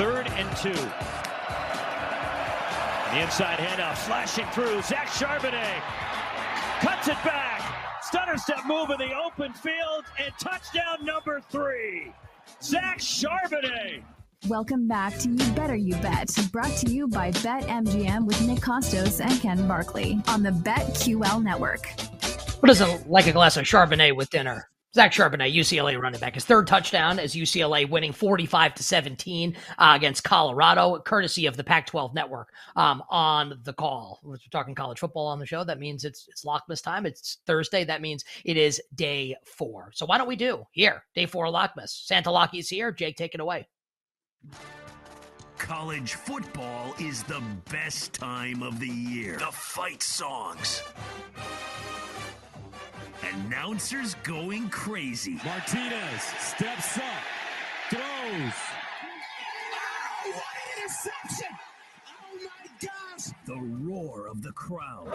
third and two. The inside handoff, slashing through. Zach Charbonnet cuts it back. Stutter step move in the open field, and touchdown number three. Zach Charbonnet. Welcome back to You Better You Bet, brought to you by BetMGM with Nick Kostos and Ken Barkley on the BetQL network. Who doesn't like a glass of Charbonnet with dinner? Zach Charbonnet, UCLA running back, his third touchdown as UCLA winning 45 to 17 uh, against Colorado, courtesy of the Pac-12 network um, on the call. We're talking college football on the show. That means it's it's Lockmas time. It's Thursday. That means it is day four. So why don't we do here day four Lockmas? Santa Lockie's here. Jake, take it away. College football is the best time of the year. The fight songs Announcers going crazy. Martinez steps up, throws. Oh, what an interception! Oh my gosh! The roar of the crowd.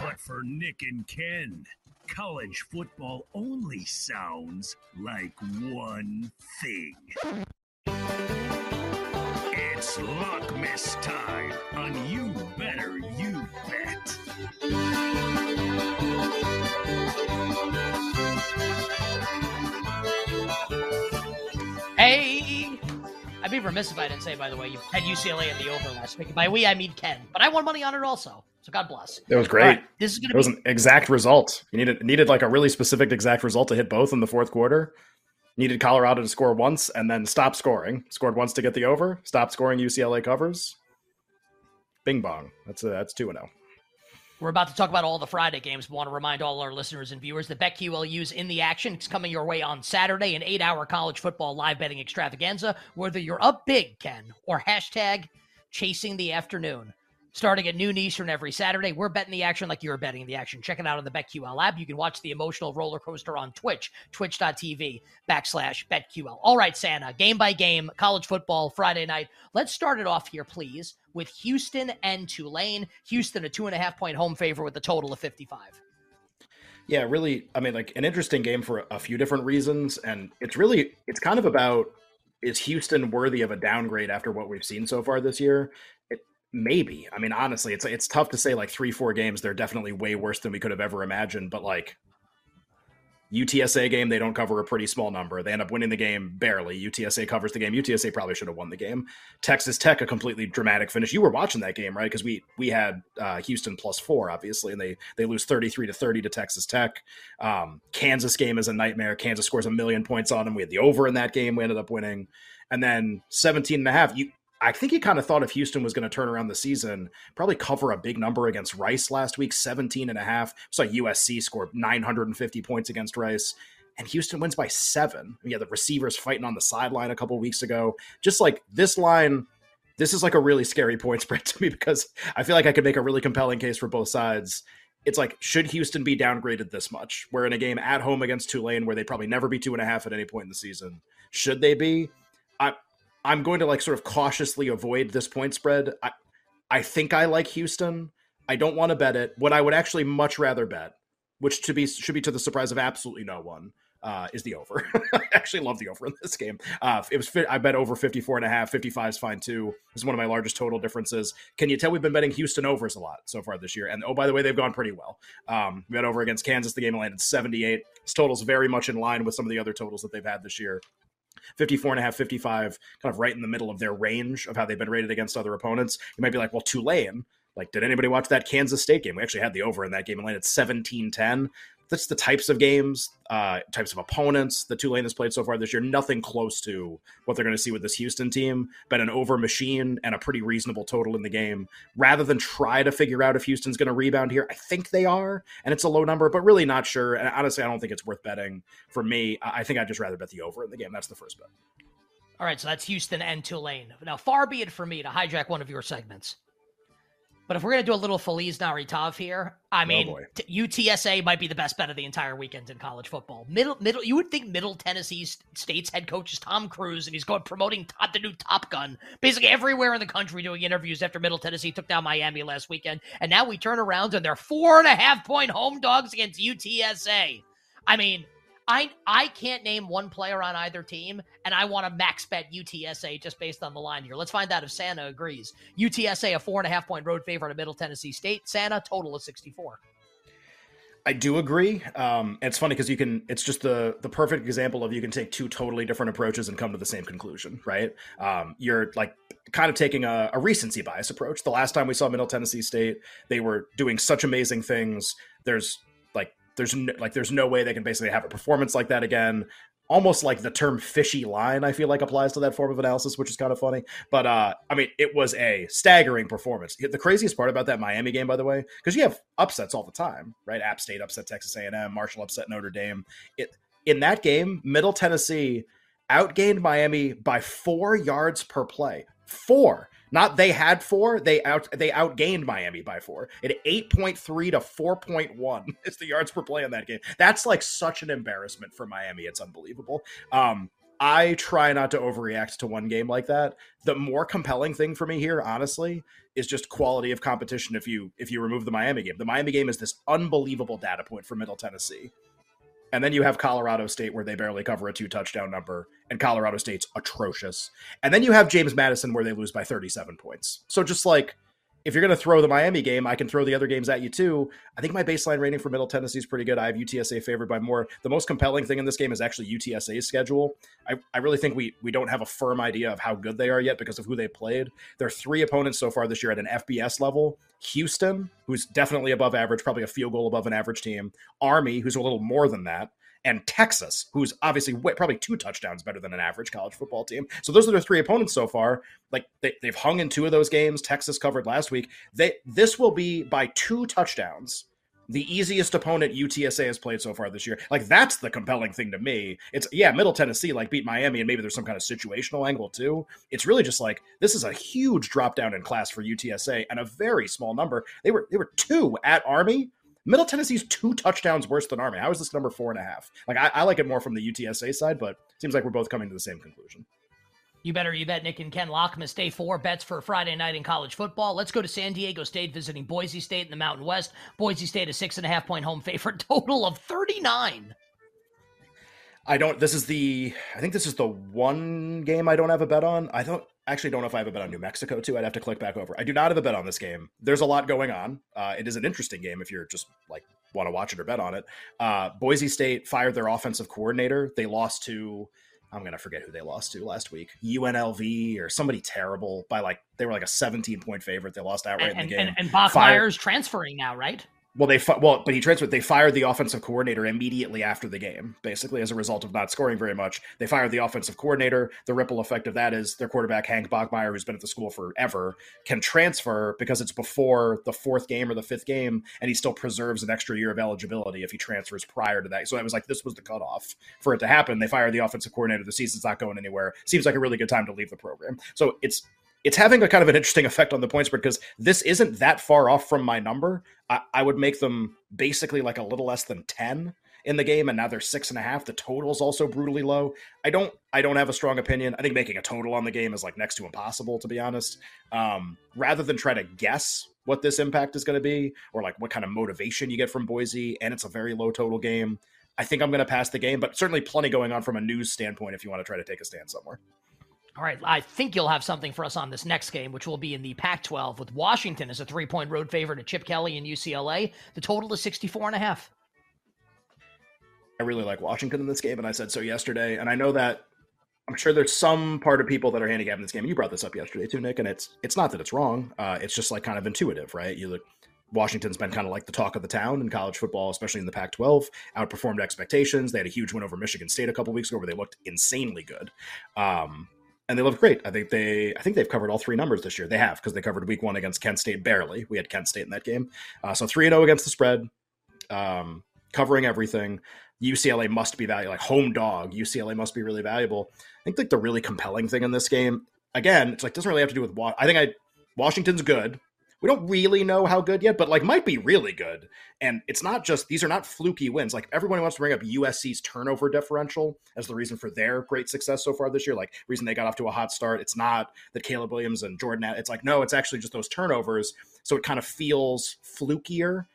But for Nick and Ken, college football only sounds like one thing. It's Lockmas time on You Better You Bet. Hey, I'd be remiss if I didn't say, by the way, you had UCLA in the over last week. By we, I mean Ken, but I won money on it also. So God bless. It was great. Right, this is going to. It was an exact result. You needed needed like a really specific exact result to hit both in the fourth quarter. Needed Colorado to score once and then stop scoring. Scored once to get the over. Stopped scoring. UCLA covers. Bing bong. That's a, that's two and oh. zero. We're about to talk about all the Friday games. We want to remind all our listeners and viewers that BetQLU's in the action. It's coming your way on Saturday, an eight-hour college football live betting extravaganza. Whether you're up big, Ken, or hashtag chasing the afternoon. Starting at noon Eastern every Saturday, we're betting the action like you're betting the action. Check it out on the BetQL app. You can watch the emotional roller coaster on Twitch, twitch.tv backslash BetQL. All right, Santa, game by game, college football, Friday night. Let's start it off here, please, with Houston and Tulane. Houston, a two and a half point home favor with a total of 55. Yeah, really. I mean, like an interesting game for a few different reasons, and it's really it's kind of about is Houston worthy of a downgrade after what we've seen so far this year? It, maybe. I mean, honestly, it's it's tough to say. Like three, four games, they're definitely way worse than we could have ever imagined. But like UTSA game, they don't cover a pretty small number. They end up winning the game barely. UTSA covers the game. UTSA probably should have won the game. Texas Tech, a completely dramatic finish. You were watching that game, right? Because we we had uh, Houston plus four, obviously, and they they lose thirty three to thirty to Texas Tech. Um, Kansas game is a nightmare. Kansas scores a million points on them. We had the over in that game. We ended up winning, and then 17 and a half. You I think he kind of thought if Houston was going to turn around the season, probably cover a big number against Rice last week, 17 and a half. So USC scored 950 points against Rice. And Houston wins by seven. Yeah, the receivers fighting on the sideline a couple weeks ago. Just like this line, this is like a really scary point spread to me because I feel like I could make a really compelling case for both sides. It's like, should Houston be downgraded this much? We're in a game at home against Tulane where they'd probably never be two and a half at any point in the season. Should they be? I, I'm going to like sort of cautiously avoid this point spread. I, I think I like Houston. I don't want to bet it. What I would actually much rather bet, which to be should be to the surprise of absolutely no one, uh, is the over. I actually love the over in this game. Uh, it was I bet over 54 and a half. 55 is fine too. This is one of my largest total differences. Can you tell we've been betting Houston overs a lot so far this year? And oh, by the way, they've gone pretty well. Um, we had over against Kansas. The game landed 78. This total's very much in line with some of the other totals that they've had this year. 54 and a half, 55, kind of right in the middle of their range of how they've been rated against other opponents. You might be like, well, Tulane, like, did anybody watch that Kansas State game? We actually had the over in that game and landed 17 10. That's the types of games, uh, types of opponents the Tulane has played so far this year. Nothing close to what they're going to see with this Houston team, but an over machine and a pretty reasonable total in the game. Rather than try to figure out if Houston's going to rebound here, I think they are, and it's a low number, but really not sure. And honestly, I don't think it's worth betting for me. I think I'd just rather bet the over in the game. That's the first bet. All right, so that's Houston and Tulane. Now, far be it for me to hijack one of your segments. But if we're going to do a little Feliz Navidad here, I oh, mean, boy. t- UTSA might be the best bet of the entire weekend in college football. Middle, middle, you would think Middle Tennessee State's head coach is Tom Cruise, and he's going promoting top, the new Top Gun, basically everywhere in the country doing interviews after Middle Tennessee took down Miami last weekend, and now we turn around and they're four and a half point home dogs against UTSA. I mean, I I can't name one player on either team, and I want to max bet UTSA just based on the line here. Let's find out if Santa agrees. UTSA a four and a half point road favorite at Middle Tennessee State. Santa total of sixty four. I do agree. Um, it's funny because you can. It's just the the perfect example of you can take two totally different approaches and come to the same conclusion, right? Um, you're like kind of taking a, a, recency bias approach. The last time we saw Middle Tennessee State, they were doing such amazing things. There's there's no, like there's no way they can basically have a performance like that again. Almost like the term fishy line i feel like applies to that form of analysis which is kind of funny. But uh i mean it was a staggering performance. The craziest part about that miami game by the way because you have upsets all the time right? App state upset texas a&m marshall upset notre dame. It in that game middle tennessee outgained miami by four yards per play. Four not they had four, they out they outgained Miami by four. At 8.3 to 4.1 is the yards per play in that game. That's like such an embarrassment for Miami. It's unbelievable. Um, I try not to overreact to one game like that. The more compelling thing for me here, honestly, is just quality of competition if you if you remove the Miami game. The Miami game is this unbelievable data point for Middle Tennessee. And then you have Colorado State where they barely cover a two touchdown number, and Colorado State's atrocious. And then you have James Madison where they lose by 37 points. So just like if you're going to throw the Miami game, I can throw the other games at you too. I think my baseline rating for Middle Tennessee is pretty good. I have UTSA favored by more. The most compelling thing in this game is actually UTSA's schedule. I, I really think we we don't have a firm idea of how good they are yet because of who they played. There are three opponents so far this year at an FBS level. Houston, who's definitely above average, probably a field goal above an average team. Army, who's a little more than that and Texas, who's obviously way, probably two touchdowns better than an average college football team. So those are their three opponents so far. Like they, they've hung in two of those games. Texas covered last week. They this will be by two touchdowns the easiest opponent UTSA has played so far this year. Like that's the compelling thing to me. It's yeah, Middle Tennessee like beat Miami and maybe there's some kind of situational angle too. It's really just like this is a huge drop down in class for UTSA and a very small number. They were they were two at Army Middle Tennessee's two touchdowns worse than Army. How is this number four and a half? Like I, I like it more from the UTSA side, but seems like we're both coming to the same conclusion. You better you bet Nick and Ken Lockmas day four bets for Friday night in college football. Let's go to San Diego State visiting Boise State in the Mountain West. Boise State a six and a half point home favorite, total of 39. I don't this is the I think this is the one game I don't have a bet on. I don't actually don't know if I have a bet on New Mexico too. I'd have to click back over. I do not have a bet on this game. There's a lot going on. Uh, it is an interesting game if you're just like want to watch it or bet on it. Uh, Boise State fired their offensive coordinator. They lost to I'm gonna forget who they lost to last week. UNLV or somebody terrible by like they were like a 17 point favorite. They lost outright and, in the game. And, and Bachmeier's transferring now, right? Well, they well, but he transferred. They fired the offensive coordinator immediately after the game, basically as a result of not scoring very much. They fired the offensive coordinator. The ripple effect of that is their quarterback Hank Bachmeier, who's been at the school forever, can transfer because it's before the fourth game or the fifth game, and he still preserves an extra year of eligibility if he transfers prior to that. So it was like this was the cutoff for it to happen. They fired the offensive coordinator. The season's not going anywhere. Seems like a really good time to leave the program. So it's it's having a kind of an interesting effect on the point spread because this isn't that far off from my number. I, I, would make them basically like a little less than 10 in the game, and now they're six and a half. The total is also brutally low. I don't I don't have a strong opinion. I think making a total on the game is like next to impossible, to be honest. Um, rather than try to guess what this impact is going to be or like what kind of motivation you get from Boise, and it's a very low total game. I think I'm going to pass the game, but certainly plenty going on from a news standpoint if you want to try to take a stand somewhere. All right, I think you'll have something for us on this next game, which will be in the Pac 12 with Washington as a three point road favorite to Chip Kelly and UCLA. The total is 64 and a half. I really like Washington in this game, and I said so yesterday. And I know that I'm sure there's some part of people that are handicapping this game. You brought this up yesterday too, Nick, and it's it's not that it's wrong. Uh, it's just like kind of intuitive, right? You look Washington's been kind of like the talk of the town in college football, especially in the Pac 12, outperformed expectations. They had a huge win over Michigan State a couple weeks ago where they looked insanely good. Um, and they look great. I think they I think they've covered all three numbers this year. They have because they covered week one against Kent State barely. We had Kent State in that game, uh, so three and zero oh against the spread, um, covering everything. UCLA must be valuable, like home dog. UCLA must be really valuable. I think like the really compelling thing in this game, again, it's like doesn't really have to do with what I think. I Washington's good we don't really know how good yet, but like might be really good. And it's not just these are not fluky wins. Like everyone wants to bring up USC's turnover differential as the reason for their great success so far this year. Like reason they got off to a hot start. It's not that Caleb Williams and Jordan. It's like no, it's actually just those turnovers. So it kind of feels flukier.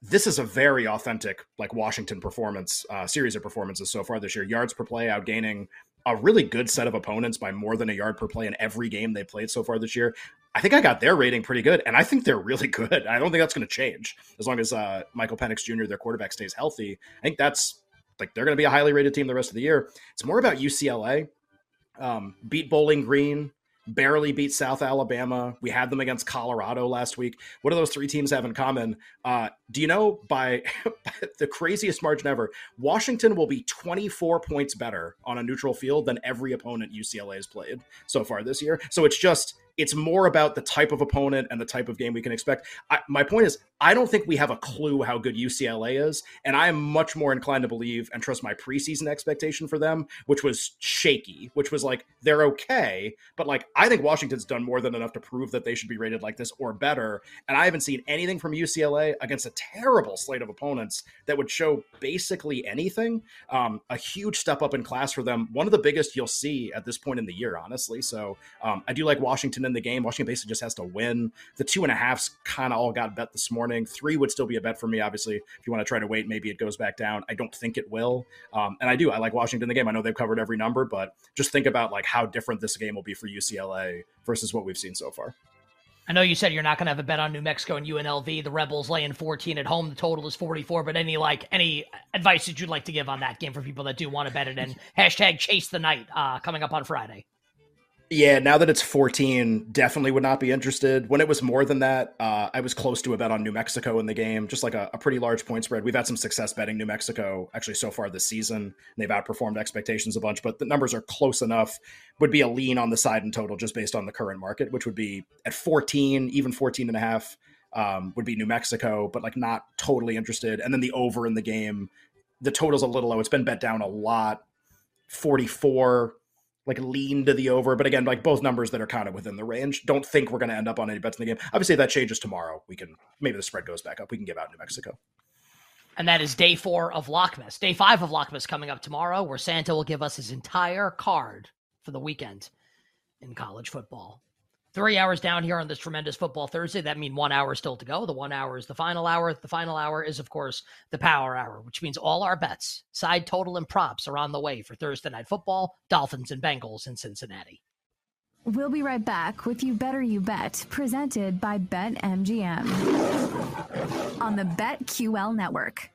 this is a very authentic like Washington performance uh, series of performances so far this year. Yards per play outgaining a really good set of opponents by more than a yard per play in every game they played so far this year. I think I got their rating pretty good, and I think they're really good. I don't think that's going to change as long as uh, Michael Penix Jr., their quarterback, stays healthy. I think that's like they're going to be a highly rated team the rest of the year. It's more about UCLA. Um, beat Bowling Green, barely beat South Alabama. We had them against Colorado last week. What do those three teams have in common? Uh, do you know by, by, the craziest margin ever, Washington will be 24 points better on a neutral field than every opponent UCLA has played so far this year. So it's just it's more about the type of opponent and the type of game we can expect. I, my point is, I don't think we have a clue how good UCLA is, and I am much more inclined to believe and trust my preseason expectation for them, which was shaky, which was like they're okay, but like I think Washington's done more than enough to prove that they should be rated like this or better, and I haven't seen anything from UCLA against a terrible slate of opponents that would show basically anything. Um, a huge step up in class for them, one of the biggest you'll see at this point in the year, honestly. So um, I do like Washington in the game. Washington basically just has to win. The two and a halfs kind of all got bet this morning morning. Three would still be a bet for me. Obviously, if you want to try to wait, maybe it goes back down. I don't think it will. Um, and I do. I like Washington in the game. I know they've covered every number, but just think about like how different this game will be for UCLA versus what we've seen so far. I know you said you're not going to have a bet on New Mexico and UNLV. The Rebels laying 14 at home. The total is 44. But any like any advice that you'd like to give on that game for people that do want to bet it and hashtag chase the night uh, coming up on Friday? Yeah, now that it's 14, definitely would not be interested. When it was more than that, uh, I was close to a bet on New Mexico in the game, just like a, a, pretty large point spread. We've had some success betting New Mexico actually so far this season. they've outperformed expectations a bunch, but the numbers are close enough. Would be a lean on the side in total just based on the current market, which would be at 14, even 14 and a half um, would be New Mexico, but like not totally interested. And then the over in the game, the total's a little low. It's been bet down a lot. 44 like lean to the over, but again, like both numbers that are kind of within the range. Don't think we're going to end up on any bets in the game. Obviously, that changes tomorrow, we can maybe the spread goes back up. We can give out New Mexico. And that is day four of Lockmas. Day five of Lockmas coming up tomorrow, where Santa will give us his entire card for the weekend in college football. Three hours down here on this tremendous football Thursday. That means one hour still to go. The one hour is the final hour. The final hour is, of course, the power hour, which means all our bets, side total, and props are on the way for Thursday night football, Dolphins and Bengals in Cincinnati. We'll be right back with You Better You Bet, presented by BetMGM on the BetQL network.